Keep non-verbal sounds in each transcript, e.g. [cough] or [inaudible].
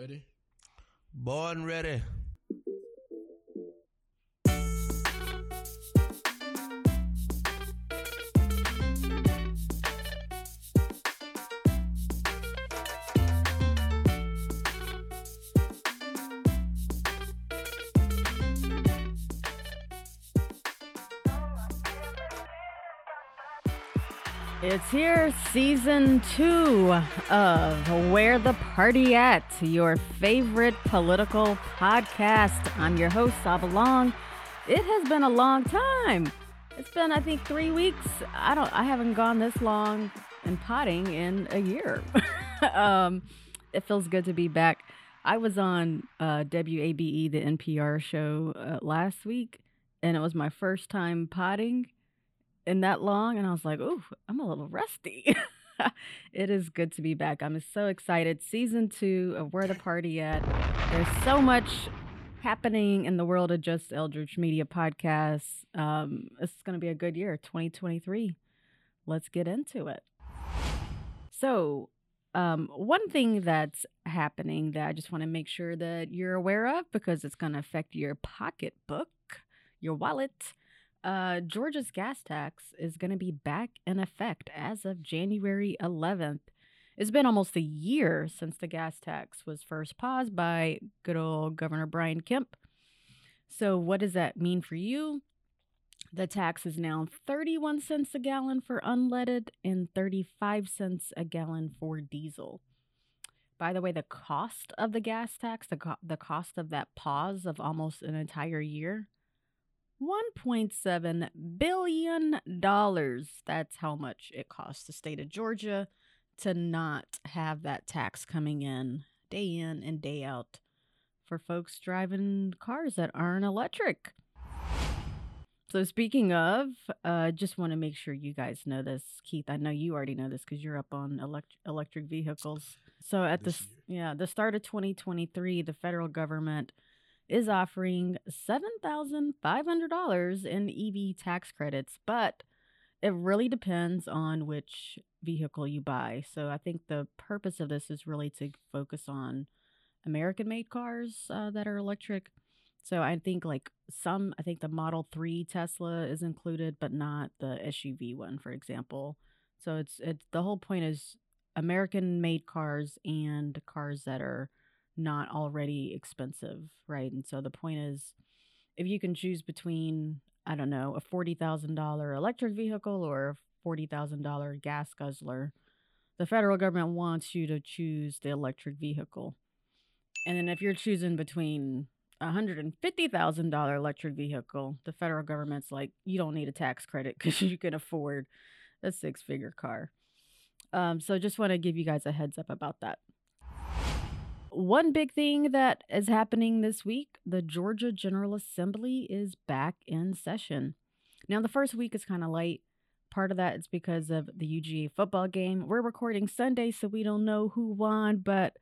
Ready? Born ready. It's here, season two of Where the Party At, your favorite political podcast. I'm your host, Saba Long. It has been a long time. It's been, I think, three weeks. I don't. I haven't gone this long in potting in a year. [laughs] um, it feels good to be back. I was on uh, WABE, the NPR show, uh, last week, and it was my first time potting in that long and I was like, "Ooh, I'm a little rusty." [laughs] it is good to be back. I'm so excited. Season 2 of Where the [laughs] Party At. There's so much happening in the world of Just Eldridge Media podcasts. Um, it's going to be a good year, 2023. Let's get into it. So, um, one thing that's happening that I just want to make sure that you're aware of because it's going to affect your pocketbook, your wallet, uh, Georgia's gas tax is going to be back in effect as of January 11th. It's been almost a year since the gas tax was first paused by good old Governor Brian Kemp. So, what does that mean for you? The tax is now 31 cents a gallon for unleaded and 35 cents a gallon for diesel. By the way, the cost of the gas tax, the, co- the cost of that pause of almost an entire year, $1.7 billion. That's how much it costs the state of Georgia to not have that tax coming in day in and day out for folks driving cars that aren't electric. So, speaking of, uh, just want to make sure you guys know this. Keith, I know you already know this because you're up on elect- electric vehicles. So, at the, yeah, the start of 2023, the federal government is offering $7,500 in EV tax credits, but it really depends on which vehicle you buy. So I think the purpose of this is really to focus on American made cars uh, that are electric. So I think like some, I think the Model 3 Tesla is included, but not the SUV one, for example. So it's, it's the whole point is American made cars and cars that are not already expensive, right? And so the point is if you can choose between, I don't know, a $40,000 electric vehicle or a $40,000 gas guzzler, the federal government wants you to choose the electric vehicle. And then if you're choosing between a $150,000 electric vehicle, the federal government's like, you don't need a tax credit because [laughs] you can afford a six figure car. Um, so just want to give you guys a heads up about that. One big thing that is happening this week the Georgia General Assembly is back in session. Now, the first week is kind of light. Part of that is because of the UGA football game. We're recording Sunday, so we don't know who won, but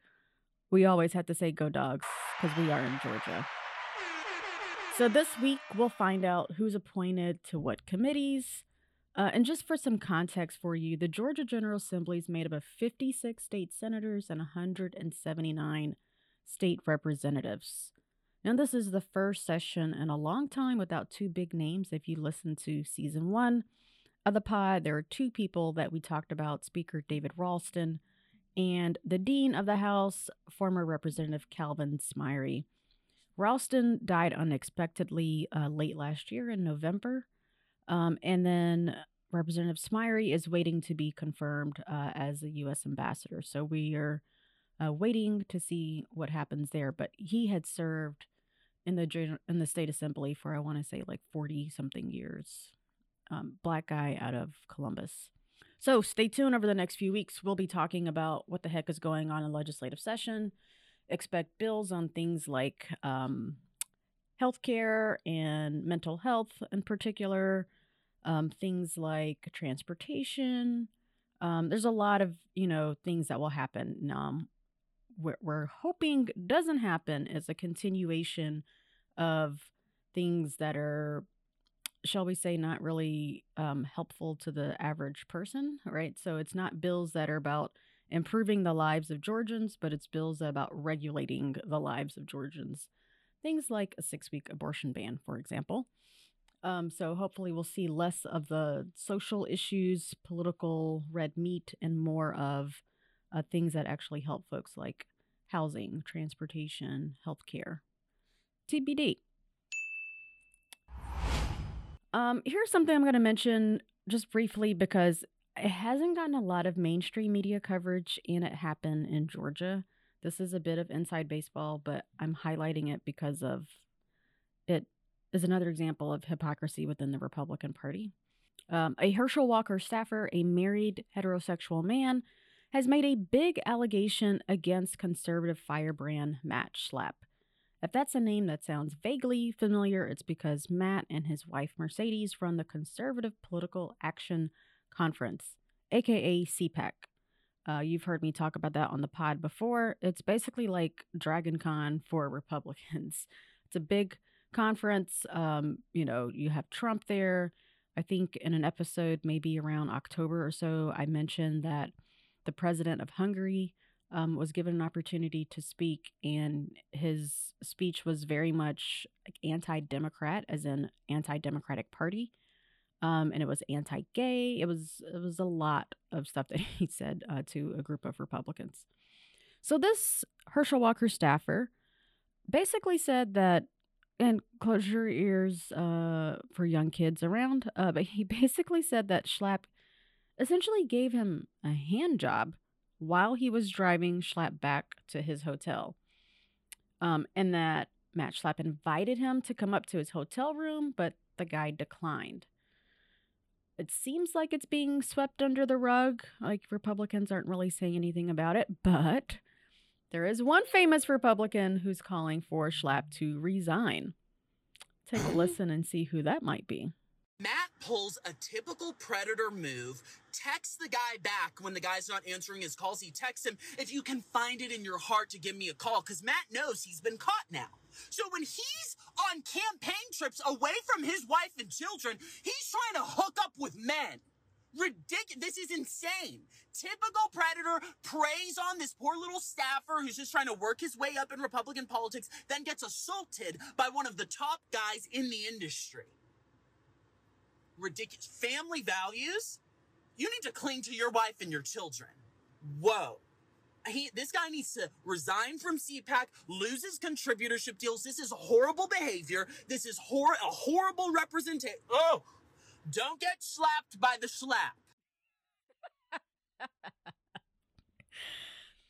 we always have to say go dogs because we are in Georgia. So this week, we'll find out who's appointed to what committees, uh, and just for some context for you, the Georgia General Assembly is made up of 56 state senators and 179 state representatives. Now, this is the first session in a long time without two big names. If you listen to season one of the pod, there are two people that we talked about Speaker David Ralston and the Dean of the House, former Representative Calvin Smyre. Ralston died unexpectedly uh, late last year in November. Um, and then Representative Smyre is waiting to be confirmed uh, as a U.S. ambassador. So we are uh, waiting to see what happens there. But he had served in the in the state assembly for I want to say like forty something years. Um, black guy out of Columbus. So stay tuned over the next few weeks. We'll be talking about what the heck is going on in legislative session. Expect bills on things like um, healthcare and mental health in particular um, things like transportation. Um, there's a lot of you know things that will happen. Um, what we're hoping doesn't happen is a continuation of things that are, shall we say, not really um, helpful to the average person, right? So it's not bills that are about improving the lives of Georgians, but it's bills about regulating the lives of Georgians. Things like a six week abortion ban, for example. Um, so hopefully, we'll see less of the social issues, political red meat, and more of uh, things that actually help folks like housing, transportation, healthcare. TBD. Um, here's something I'm going to mention just briefly because it hasn't gotten a lot of mainstream media coverage and it happened in Georgia. This is a bit of inside baseball, but I'm highlighting it because of it is another example of hypocrisy within the Republican Party. Um, a Herschel Walker staffer, a married heterosexual man, has made a big allegation against conservative firebrand Matt Schlapp. If that's a name that sounds vaguely familiar, it's because Matt and his wife Mercedes run the Conservative Political Action Conference, aka CPAC. Uh, you've heard me talk about that on the pod before. It's basically like Dragon Con for Republicans. [laughs] It's a big conference. Um, you know, you have Trump there. I think in an episode, maybe around October or so, I mentioned that the president of Hungary um, was given an opportunity to speak, and his speech was very much anti-democrat, as in anti-democratic party, um, and it was anti-gay. It was it was a lot of stuff that [laughs] he said uh, to a group of Republicans. So this Herschel Walker staffer basically said that, and close your ears uh, for young kids around, uh, but he [laughs] basically said that Schlapp essentially gave him a hand job while he was driving Schlapp back to his hotel. Um, and that Matt Schlapp invited him to come up to his hotel room, but the guy declined. It seems like it's being swept under the rug. Like Republicans aren't really saying anything about it, but there is one famous Republican who's calling for Schlapp to resign. Take a [laughs] listen and see who that might be. Matt pulls a typical predator move, texts the guy back when the guy's not answering his calls. He texts him, if you can find it in your heart to give me a call, because Matt knows he's been caught now. So when he's on campaign trips away from his wife and children, he's trying to hook up with men. Ridiculous. This is insane. Typical predator preys on this poor little staffer who's just trying to work his way up in Republican politics, then gets assaulted by one of the top guys in the industry ridiculous. Family values? You need to cling to your wife and your children. Whoa. He, this guy needs to resign from CPAC, lose his contributorship deals. This is horrible behavior. This is hor- a horrible representation. Oh, don't get slapped by the slap.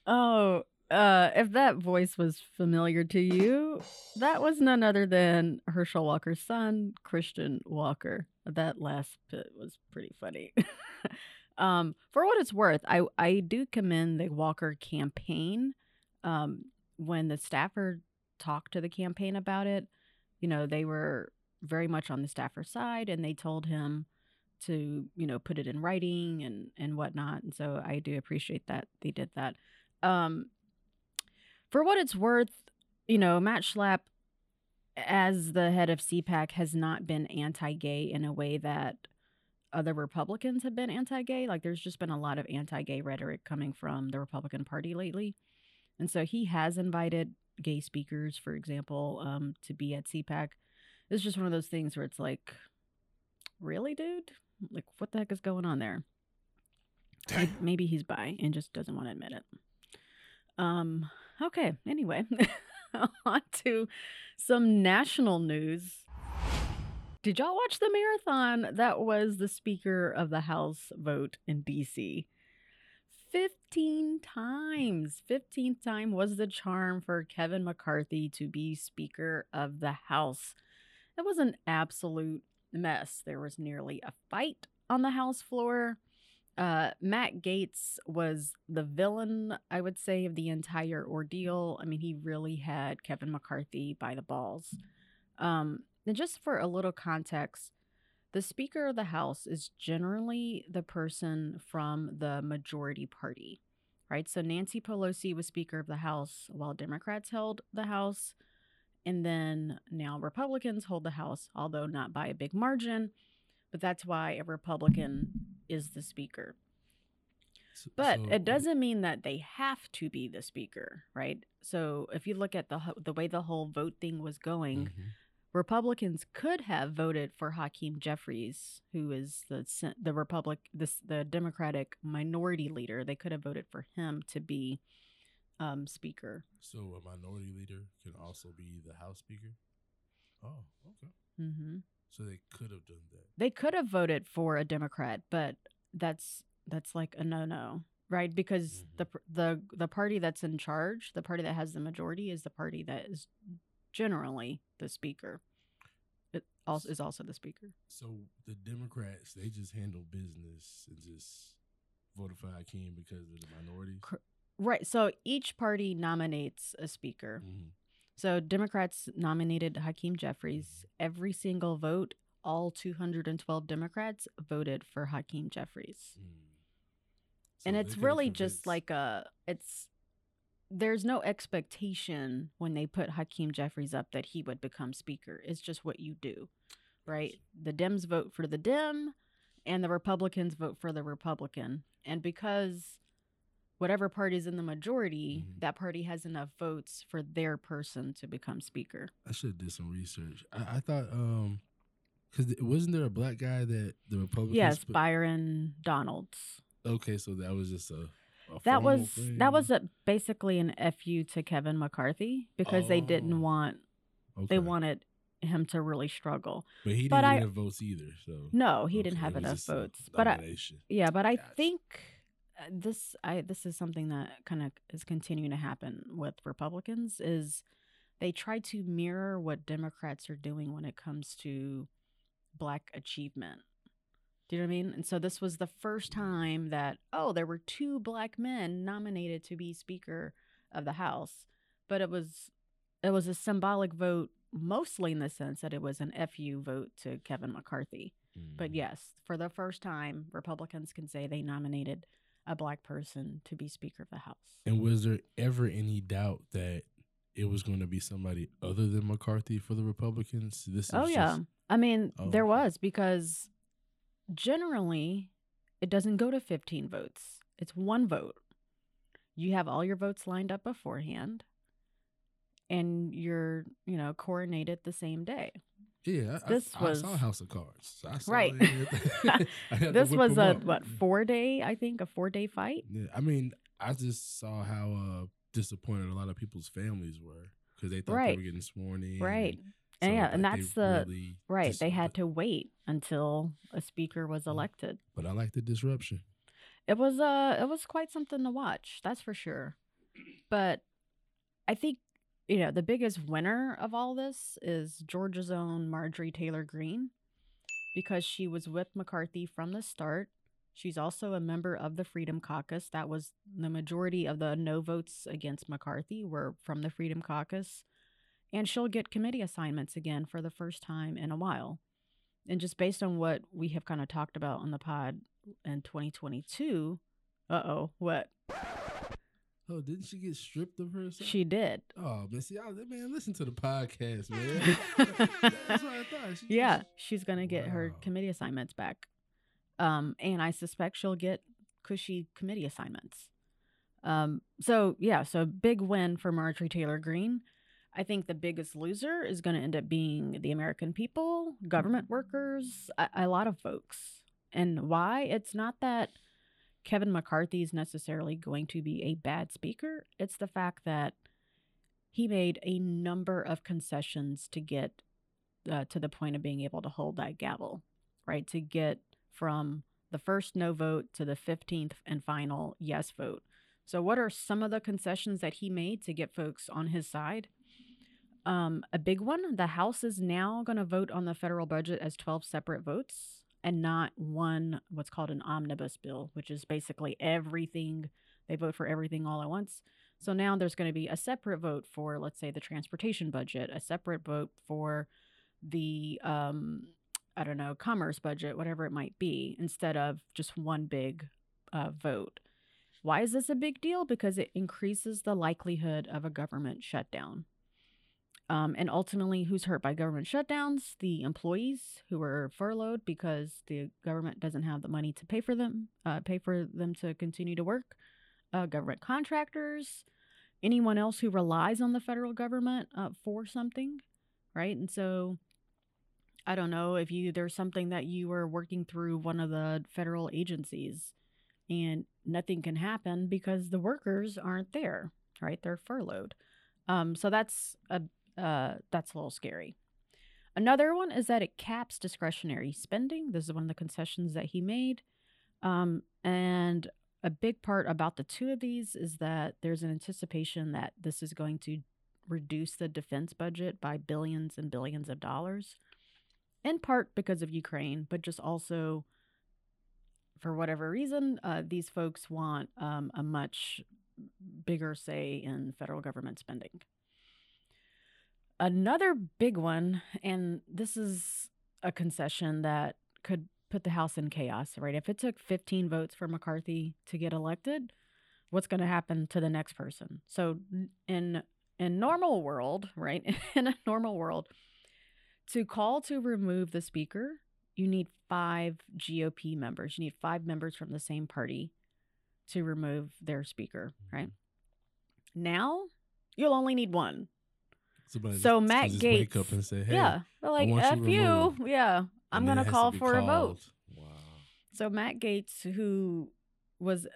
oh, uh, if that voice was familiar to you, that was none other than Herschel Walker's son, Christian Walker. That last bit was pretty funny. [laughs] um, for what it's worth, I I do commend the Walker campaign. Um, when the staffer talked to the campaign about it, you know, they were very much on the staffer side, and they told him to you know put it in writing and and whatnot. And so I do appreciate that they did that. Um, for what it's worth, you know, Matt Schlapp, as the head of CPAC, has not been anti gay in a way that other Republicans have been anti gay. Like, there's just been a lot of anti gay rhetoric coming from the Republican Party lately. And so he has invited gay speakers, for example, um, to be at CPAC. It's just one of those things where it's like, really, dude? Like, what the heck is going on there? Like, maybe he's bi and just doesn't want to admit it. Um, Okay, anyway, [laughs] on to some national news. Did y'all watch the marathon? That was the Speaker of the House vote in DC. 15 times. 15th time was the charm for Kevin McCarthy to be Speaker of the House. It was an absolute mess. There was nearly a fight on the House floor. Uh, Matt Gaetz was the villain, I would say, of the entire ordeal. I mean, he really had Kevin McCarthy by the balls. Um, and just for a little context, the Speaker of the House is generally the person from the majority party, right? So Nancy Pelosi was Speaker of the House while Democrats held the House. And then now Republicans hold the House, although not by a big margin. But that's why a Republican is the speaker. So- But so- it doesn't mean that they have to be the speaker, right? So if you look at the the way the whole vote thing was going, Mhm. Republicans could have voted for Hakeem Jeffries, who is the the Republic this the Democratic minority leader. They could have voted for him to be um, speaker. So a minority leader can also be the House Speaker. Oh, okay. hmm So they could have done that. They could have voted for a Democrat, but that's that's like a no no, right? Because the Mhm. pr- the the party that's in charge, the party that has the majority, is the party that is generally the speaker. It also is also the speaker. So the Democrats they just handle business and just voted for Hakeem because of the minorities. Right. So each party nominates a speaker. Mhm. So Democrats nominated Hakeem Jeffries. Every single vote, all 212 Democrats voted for Hakeem Jeffries. Mm. and So it's they can really just like a it's there's no expectation when they put Hakeem Jeffries up that he would become speaker. It's just what you do. Right? The Dems vote for the Dem and the Republicans vote for the Republican. And because whatever party's in the majority, Mhm. that party has enough votes for their person to become speaker. I should have did some research. I, I thought um because wasn't there a black guy that the Republicans Yes, put- Byron Donalds. Okay, so that was just a, a That was thing? that was a, basically an fu to Kevin McCarthy because they Oh. didn't want they wanted him to really struggle. but he didn't I- have votes either. So No, he didn't have enough votes. But I, yeah, but I Gotcha. think this I this is something that kind of is continuing to happen with Republicans is they try to mirror what Democrats are doing when it comes to black achievement. Do you know what I mean? And so this was the first time that oh, there were two black men nominated to be Speaker of the House, but it was it was a symbolic vote mostly in the sense that it was an FU vote to Kevin McCarthy. But Mhm. yes, for the first time, Republicans can say they nominated a black person to be Speaker of the House. And was there ever any doubt that it was going to be somebody other than McCarthy for the Republicans? This is Oh, yeah. just- I mean, Oh, there was because generally it doesn't go to 15 votes, it's one vote. You have all your votes lined up beforehand and you're, you know, coronated the same day. Yeah. I, this I, was- I saw House of Cards. Right. [laughs] [laughs] this was a, what, four day, I think, a four day fight? Yeah, I mean, I just saw how uh, disappointed a lot of people's families were because they thought Right. they were getting sworn in. Right. So, yeah, and like, they that's the really right. dis- They had to wait until a speaker was elected. But I like the disruption. It was uh it was quite something to watch, that's for sure. But I think you know, the biggest winner of all this is Georgia's own Marjorie Taylor Greene because she was with McCarthy from the start. She's also a member of the Freedom Caucus. That was the majority of the no votes against McCarthy were from the Freedom Caucus. And she'll get committee assignments again for the first time in a while. And just based on what we have kind of talked about on the pod in 2022, uh oh, what? Oh, didn't she get stripped of her? She did. Oh, man, see, I, man, listen to the podcast, [laughs] man. That's what I thought. She Yeah, she's gonna get her committee assignments back. Um, and I suspect she'll get cushy committee assignments. Um, so yeah, so big win for Marjorie Taylor Greene. I think the biggest loser is going to end up being the American people, government workers, a, a lot of folks. And why? It's not that Kevin McCarthy is necessarily going to be a bad speaker. It's the fact that he made a number of concessions to get uh, to the point of being able to hold that gavel, right? To get from the first no vote to the 15th and final yes vote. So, what are some of the concessions that he made to get folks on his side? Um, a big one the House is now going to vote on the federal budget as 12 separate votes and not one, what's called an omnibus bill, which is basically everything. They vote for everything all at once. So now there's going to be a separate vote for, let's say, the transportation budget, a separate vote for the, um, I don't know, commerce budget, whatever it might be, instead of just one big uh, vote. Why is this a big deal? Because it increases the likelihood of a government shutdown. Um, and ultimately, who's hurt by government shutdowns? The employees who are furloughed because the government doesn't have the money to pay for them, uh, pay for them to continue to work. Uh, government contractors, anyone else who relies on the federal government uh, for something, right? And so, I don't know if you there's something that you are working through one of the federal agencies, and nothing can happen because the workers aren't there, right? They're furloughed. Um, so that's a uh, that's a little scary. Another one is that it caps discretionary spending. This is one of the concessions that he made. Um, and a big part about the two of these is that there's an anticipation that this is going to reduce the defense budget by billions and billions of dollars, in part because of Ukraine, but just also for whatever reason, uh, these folks want um, a much bigger say in federal government spending. Another big one, and this is a concession that could put the House in chaos, right? If it took 15 votes for McCarthy to get elected, what's going to happen to the next person? So in in normal world, right? [laughs] in a normal world, to call to remove the speaker, you need 5 GOP members. You need 5 members from the same party to remove their speaker, right? Mm-hmm. Now, you'll only need one. Somebody So just- Matt just wake up and say, "Hey, yeah, they're like you F you. removed." Yeah, I'm and gonna call for a vote. Wow. So Matt Gaetz, who was a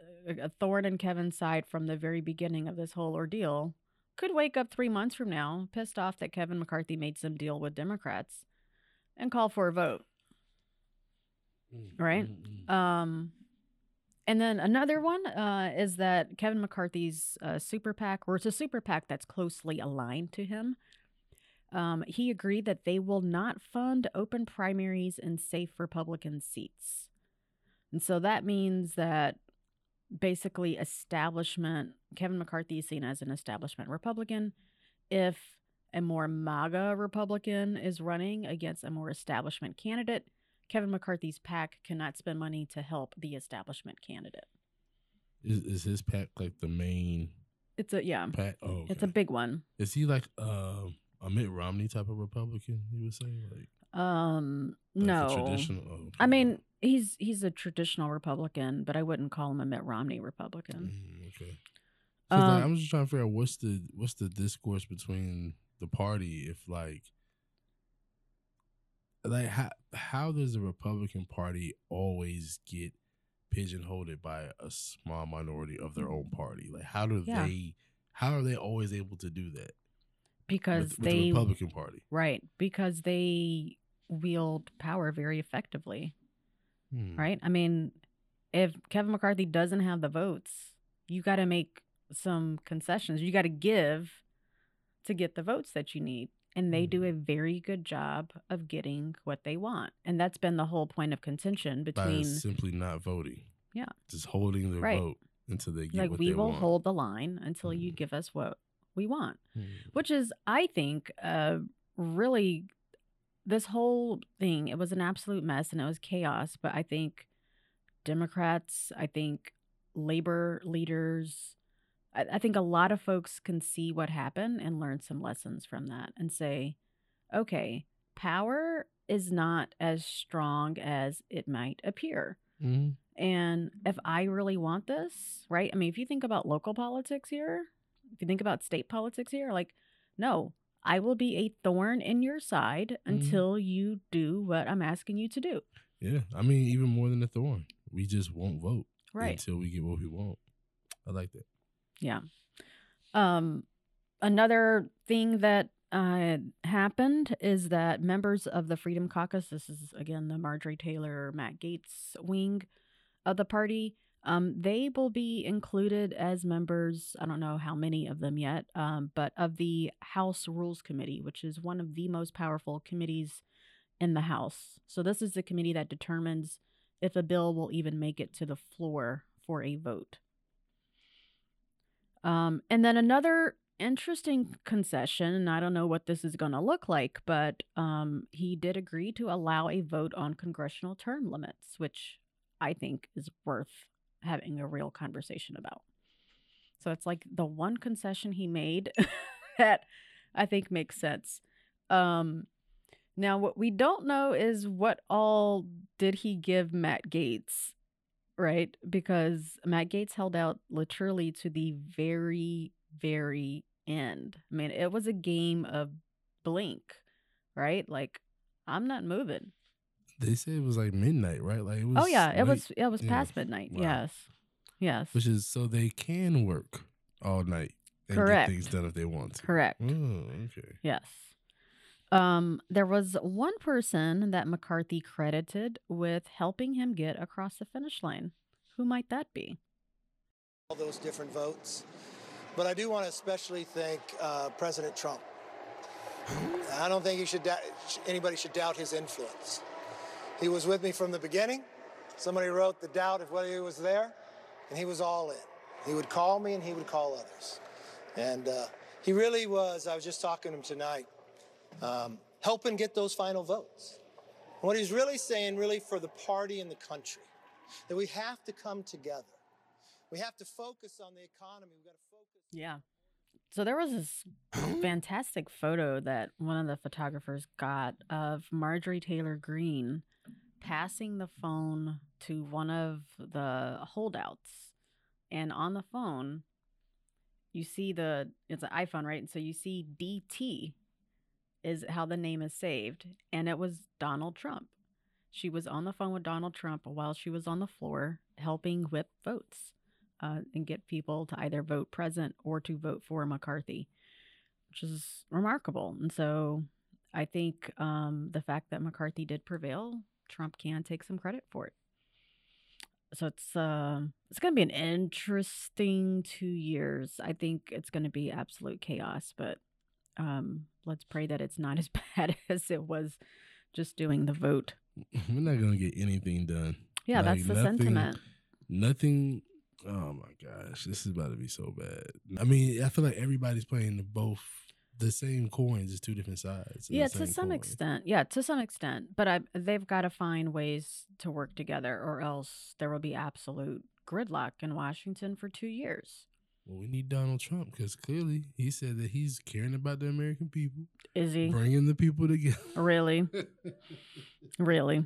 a thorn in Kevin's side from the very beginning of this whole ordeal, could wake up three months from now pissed off that Kevin McCarthy made some deal with Democrats and call for a vote. Mm, Right? mm, mm. Um, and then another one uh, is that Kevin McCarthy's uh, super PAC, or it's a super PAC that's closely aligned to him. Um, he agreed that they will not fund open primaries in safe Republican seats. And so that means that basically establishment, Kevin McCarthy is seen as an establishment Republican. If a more MAGA Republican is running against a more establishment candidate, Kevin McCarthy's PAC cannot spend money to help the establishment candidate. Is, is his pack like the main It's a yeah, pack? Oh, it's a big one. Is he like uh, a Mitt Romney type of Republican? You would say like, Um, like no, traditional. Oh, I mean he's he's a traditional Republican, but I wouldn't call him a Mitt Romney Republican. Mm, okay. 'Cause, like, Um, I'm just trying to figure out what's the what's the discourse between the party if like like how how does the Republican Party always get pigeonholed by a small minority of their own party? Like how do Yeah. they how are they always able to do that because with, with the they Republican Party? right because they wield power very effectively. Hmm. right? I mean, if Kevin McCarthy doesn't have the votes, you got to make some concessions. You got to give to get the votes that you need. And they do a very good job of getting what they want. And that's been the whole point of contention By between simply not voting. Yeah. Just holding the Right. vote until they get what they want. like what we they will want. hold the line until you Mhm. give us what we want. Hmm. Which is I think uh really this whole thing it was an absolute mess and it was chaos, but I think Democrats, I think labor leaders, I, I think a lot of folks can see what happened and learn some lessons from that and say, okay, power is not as strong as it might appear. Mhm. And if I really want this, right? I mean, if you think about local politics here, if you think about state politics here, like, no, I will be a thorn in your side Mhm. until you do what I'm asking you to do. Yeah, I mean, even more than a thorn, we just won't vote Right. until we get what we want. I like that. Yeah. Um, another thing that uh, happened is that members of the Freedom Caucus, this is again the Marjorie Taylor, Matt Gaetz wing of the party, um, they will be included as members. I don't know how many of them yet, um, but of the House Rules Committee, which is one of the most powerful committees in the House. So, this is the committee that determines if a bill will even make it to the floor for a vote. Um, and then another interesting concession, and I don't know what this is going to look like, but um, he did agree to allow a vote on congressional term limits, which I think is worth having a real conversation about. So it's like the one concession he made [laughs] that I think makes sense. Um, now, what we don't know is what all did he give Matt Gaetz, right? Because Matt Gaetz held out literally to the very, very end. I mean, it was a game of blink, right? Like, I'm not moving. They said it was like midnight, right? Like it oh, was. Oh yeah, it late, was it was yeah. past midnight. Wow. Yes, yes, Which is so they can work all night and Correct. get things done if they want to. correct. Oh, okay. Yes. Um, there was one person that McCarthy credited with helping him get across the finish line. Who might that be? all those different votes. But I do want to especially thank uh, President Trump. I don't think should dou- anybody should doubt his influence. He was with me from the beginning. Somebody wrote the doubt of whether he was there, and he was all in. He would call me, and he would call others. And uh, he really was. I was just talking to him tonight, um, helping get those final votes. What he's really saying, really, for the party and the country, that we have to come together. We have to focus on the economy. We've got to focus. Yeah. So there was this fantastic photo that one of the photographers got of Marjorie Taylor Greene passing the phone to one of the holdouts. And on the phone, you see the it's an iPhone, right? And so you see DT is how the name is saved, and it was Donald Trump. She was on the phone with Donald Trump while she was on the floor helping whip votes uh, and get people to either vote present or to vote for McCarthy, which is remarkable. And so I think um, the fact that McCarthy did prevail, Trump can take some credit for it. So it's uh, it's going to be an interesting two years. I think it's going to be absolute chaos, but um, let's pray that it's not as [laughs] bad as it was just doing the vote. [laughs] We're not gonna get anything done. Yeah, Like, that's the nothing- sentiment. Nothing. Oh my gosh, this is about to be so bad. I mean, I feel like everybody's playing the both the same coins, just two different sides. Yeah, to some coin. extent. Yeah, to some extent. But I, they've got to find ways to work together, or else there will be absolute gridlock in Washington for two years. Well, we need Donald Trump because clearly he said that he's caring about the American people, Is he bringing the people together. really? [laughs] really?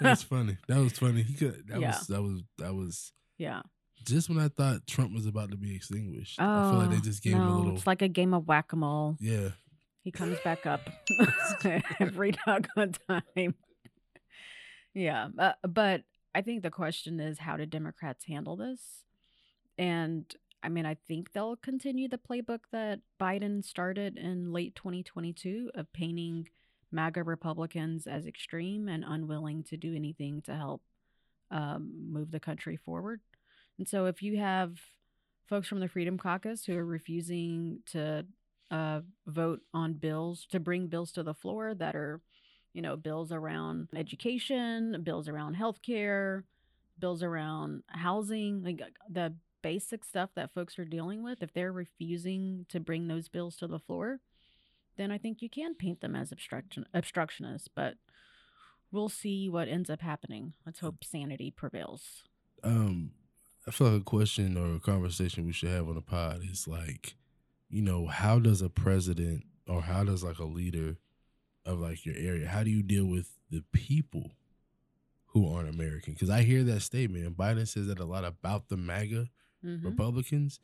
That's funny. That was funny. He could. That Yeah. was that was that was yeah. just when I thought Trump was about to be extinguished. I feel like they Oh, just gave him a little. It's like a game of whack a mole. yeah, He comes back up [laughs] [laughs] every doggone time. yeah, uh, but I think the question is how do Democrats handle this? And I mean, I think they'll continue the playbook that Biden started in late 2022 of painting MAGA Republicans as extreme and unwilling to do anything to help um, move the country forward. And so, if you have folks from the Freedom Caucus who are refusing to uh, vote on bills to bring bills to the floor that are, you know, bills around education, bills around healthcare, bills around housing, like the basic stuff that folks are dealing with. If they're refusing to bring those bills to the floor, then I think you can paint them as obstruction obstructionists. But we'll see what ends up happening. Let's hope sanity prevails. um, I feel like a question or a conversation we should have on the pod is like, you know, how does a president or how does like a leader of like your area, how do you deal with the people who aren't American? Because I hear that statement, and Biden says that a lot about the MAGA Mhm. Republicans,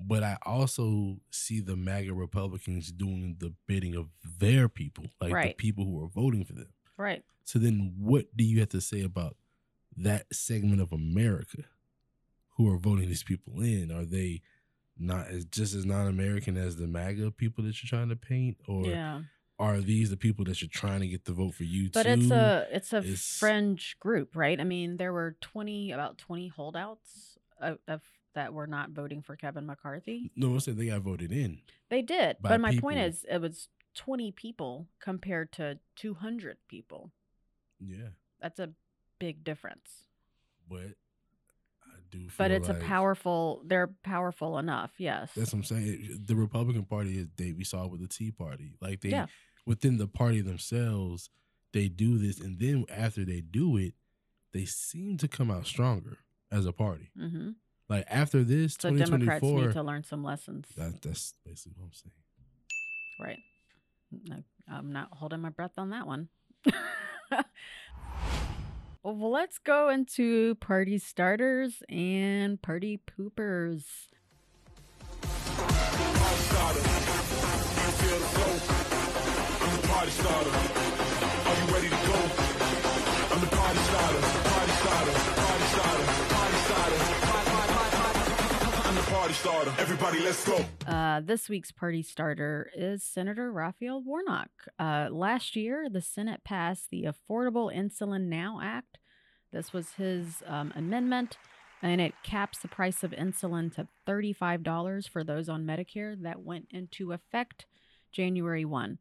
but I also see the MAGA Republicans doing the bidding of their people, like the people who are voting for them. Right. So then, what do you have to say about that segment of America who are voting these people in? Are they not as just as non-American as the MAGA people that you're trying to paint, or yeah. are these the people that you're trying to get to vote for you But too? it's a it's a It's- fringe group, right? I mean, there were twenty about twenty holdouts of, of that were not voting for Kevin McCarthy. no, I said they got voted in. They did, but my point is, it was twenty people compared to two hundred people. Yeah, That's a big difference. but I do. Feel But it's like a powerful. They're powerful enough. Yes. That's what I'm saying. The Republican Party is they we saw with the Tea Party, like they Yeah. within the party themselves, they do this, and then after they do it, they seem to come out stronger as a party. hmm Like after this, So Democrats need to learn some lessons. that, that's basically what I'm saying. Right. No, I'm not holding my breath on that one. [laughs] well, let's go into party starters and party poopers. party starter. Party starter. Everybody, let's go. Uh, this week's party starter is Senator Raphael Warnock. Uh, last year, the Senate passed the Affordable Insulin Now Act. This was his um, amendment, and it caps the price of insulin to $35 for those on Medicare. That went into effect January 1.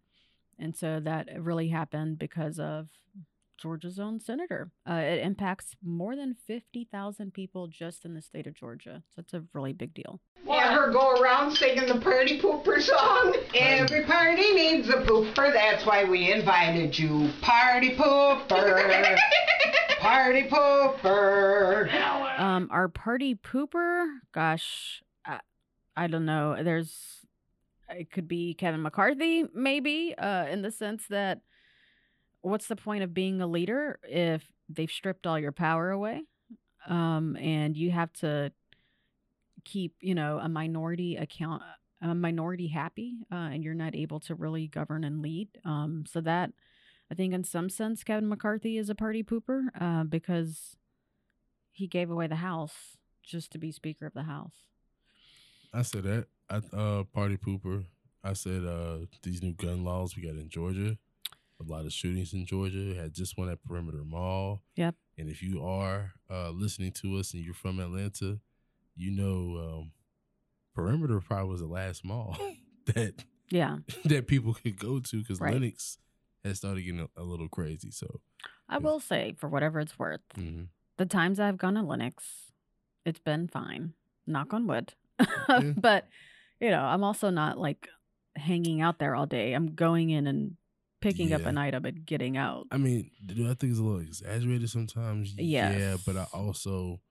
And so that really happened because of Georgia's own senator. Uh, it impacts more than 50,000 people just in the state of Georgia. So it's a really big deal. Let her go around singing the party pooper song. Every party needs a pooper. That's why we invited you. Party pooper. [laughs] party pooper. Um, our party pooper, gosh, I, I don't know. There's, it could be Kevin McCarthy, maybe, uh, in the sense that what's the point of being a leader if they've stripped all your power away? Um, and you have to keep, you know, a minority account, a minority happy, uh, and you're not able to really govern and lead. Um, so that, I think, in some sense, Kevin McCarthy is a party pooper, uh, because he gave away the house just to be Speaker of the House. I said that. I uh party pooper. I said uh these new gun laws we got in Georgia. A lot of shootings in Georgia. Had just one at Perimeter Mall. Yep. And if you are uh listening to us and you're from Atlanta, you know um Perimeter probably was the last mall [laughs] that Yeah. [laughs] that people could go to because Right. Lenox has started getting a, a little crazy. So I will say, for whatever it's worth, mhm. the times I've gone to Lenox, it's been fine. Knock on wood. Yeah. [laughs] but, you know, I'm also not like hanging out there all day. I'm going in and picking up an item and getting out. I mean, do I think it's a little exaggerated sometimes? Yeah, Yeah, but I also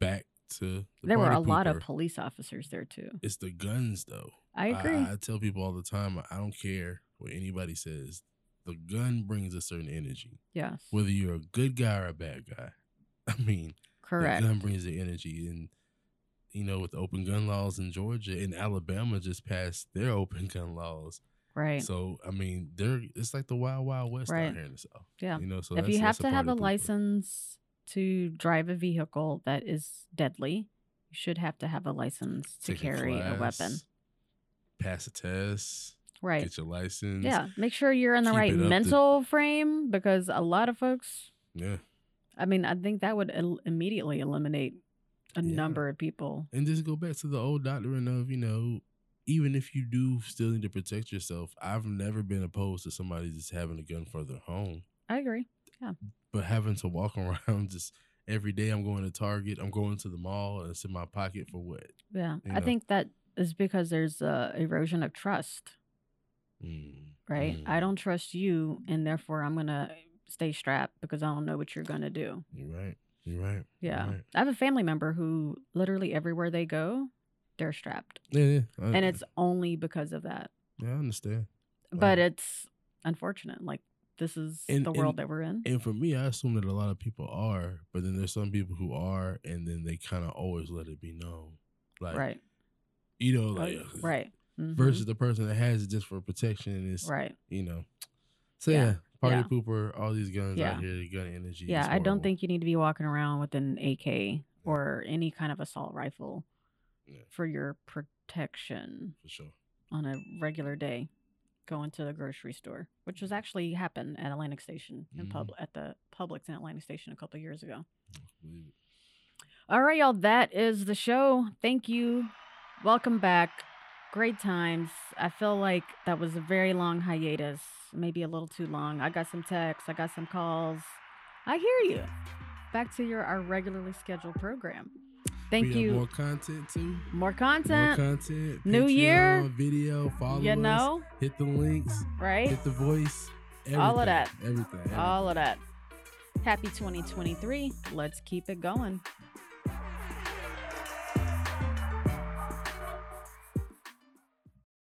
back to the there were a party lot of police officers there too. It's the guns, though. I agree. I, tell people all the time, I don't care what anybody says. The gun brings a certain energy, yes. whether you're a good guy or a bad guy. [laughs] I mean, Correct. the gun brings the energy, and you know, with open gun laws in Georgia and Alabama just passed their open gun laws. Right. So I mean, they're it's like the wild wild west Right. out here in the south. Yeah. you know. So if you have to have a license to drive a vehicle that is deadly, you should have to have a license to Take carry a weapon. pass a test, Right. get your license. Yeah. Make sure you're in the right it up to- mental frame because a lot of folks, yeah. I mean, I think that would el- immediately eliminate a Yeah. number of people. And just go back to the old doctrine of, you know, even if you do still need to protect yourself, I've never been opposed to somebody just having a gun for their home. I agree. Yeah. But having to walk [laughs] around just every day, I'm going to Target, I'm going to the mall, and it's in my pocket for what? Yeah. You I think that is because there's a erosion of trust, Mm, right? I mm. don't trust you, and therefore I'm going to stay strapped because I don't know what you're going to do. You're right. You're right. you're Yeah. right. I have a family member who literally everywhere they go, they're strapped. Yeah, yeah. I- And it's only because of that. yeah, I understand. But Wow. it's unfortunate. Like, this is And- the world and- that we're in. And for me, I assume that a lot of people are, but then there's some people who are, and then they kind of always let it be known. Like, right. you know, Oh, like, right. Mhm. versus the person that has it just for protection and it's Right. you know. So Yeah. yeah, party Yeah. pooper, all these guns Yeah. out here, the gun energy. Yeah, I don't think you need to be walking around with an AK or any kind of assault rifle Yeah. for your protection for sure. on a regular day. Going to the grocery store, which was actually happened at Atlantic Station in Mhm. pub at the Publix in Atlantic Station a couple years ago. All right, y'all. That is the show. Thank you. Welcome back. Great times. I feel like that was a very long hiatus, maybe a little too long. I got some texts, I got some calls. I hear you. Back to your our regularly scheduled program. Thank We you. More content too. More More content. content. New year. Patreon, video. Follow You us. know, Hit the links. right? Hit the voice. All of that. Everything. everything. All of that. Happy 2023. Let's keep it going.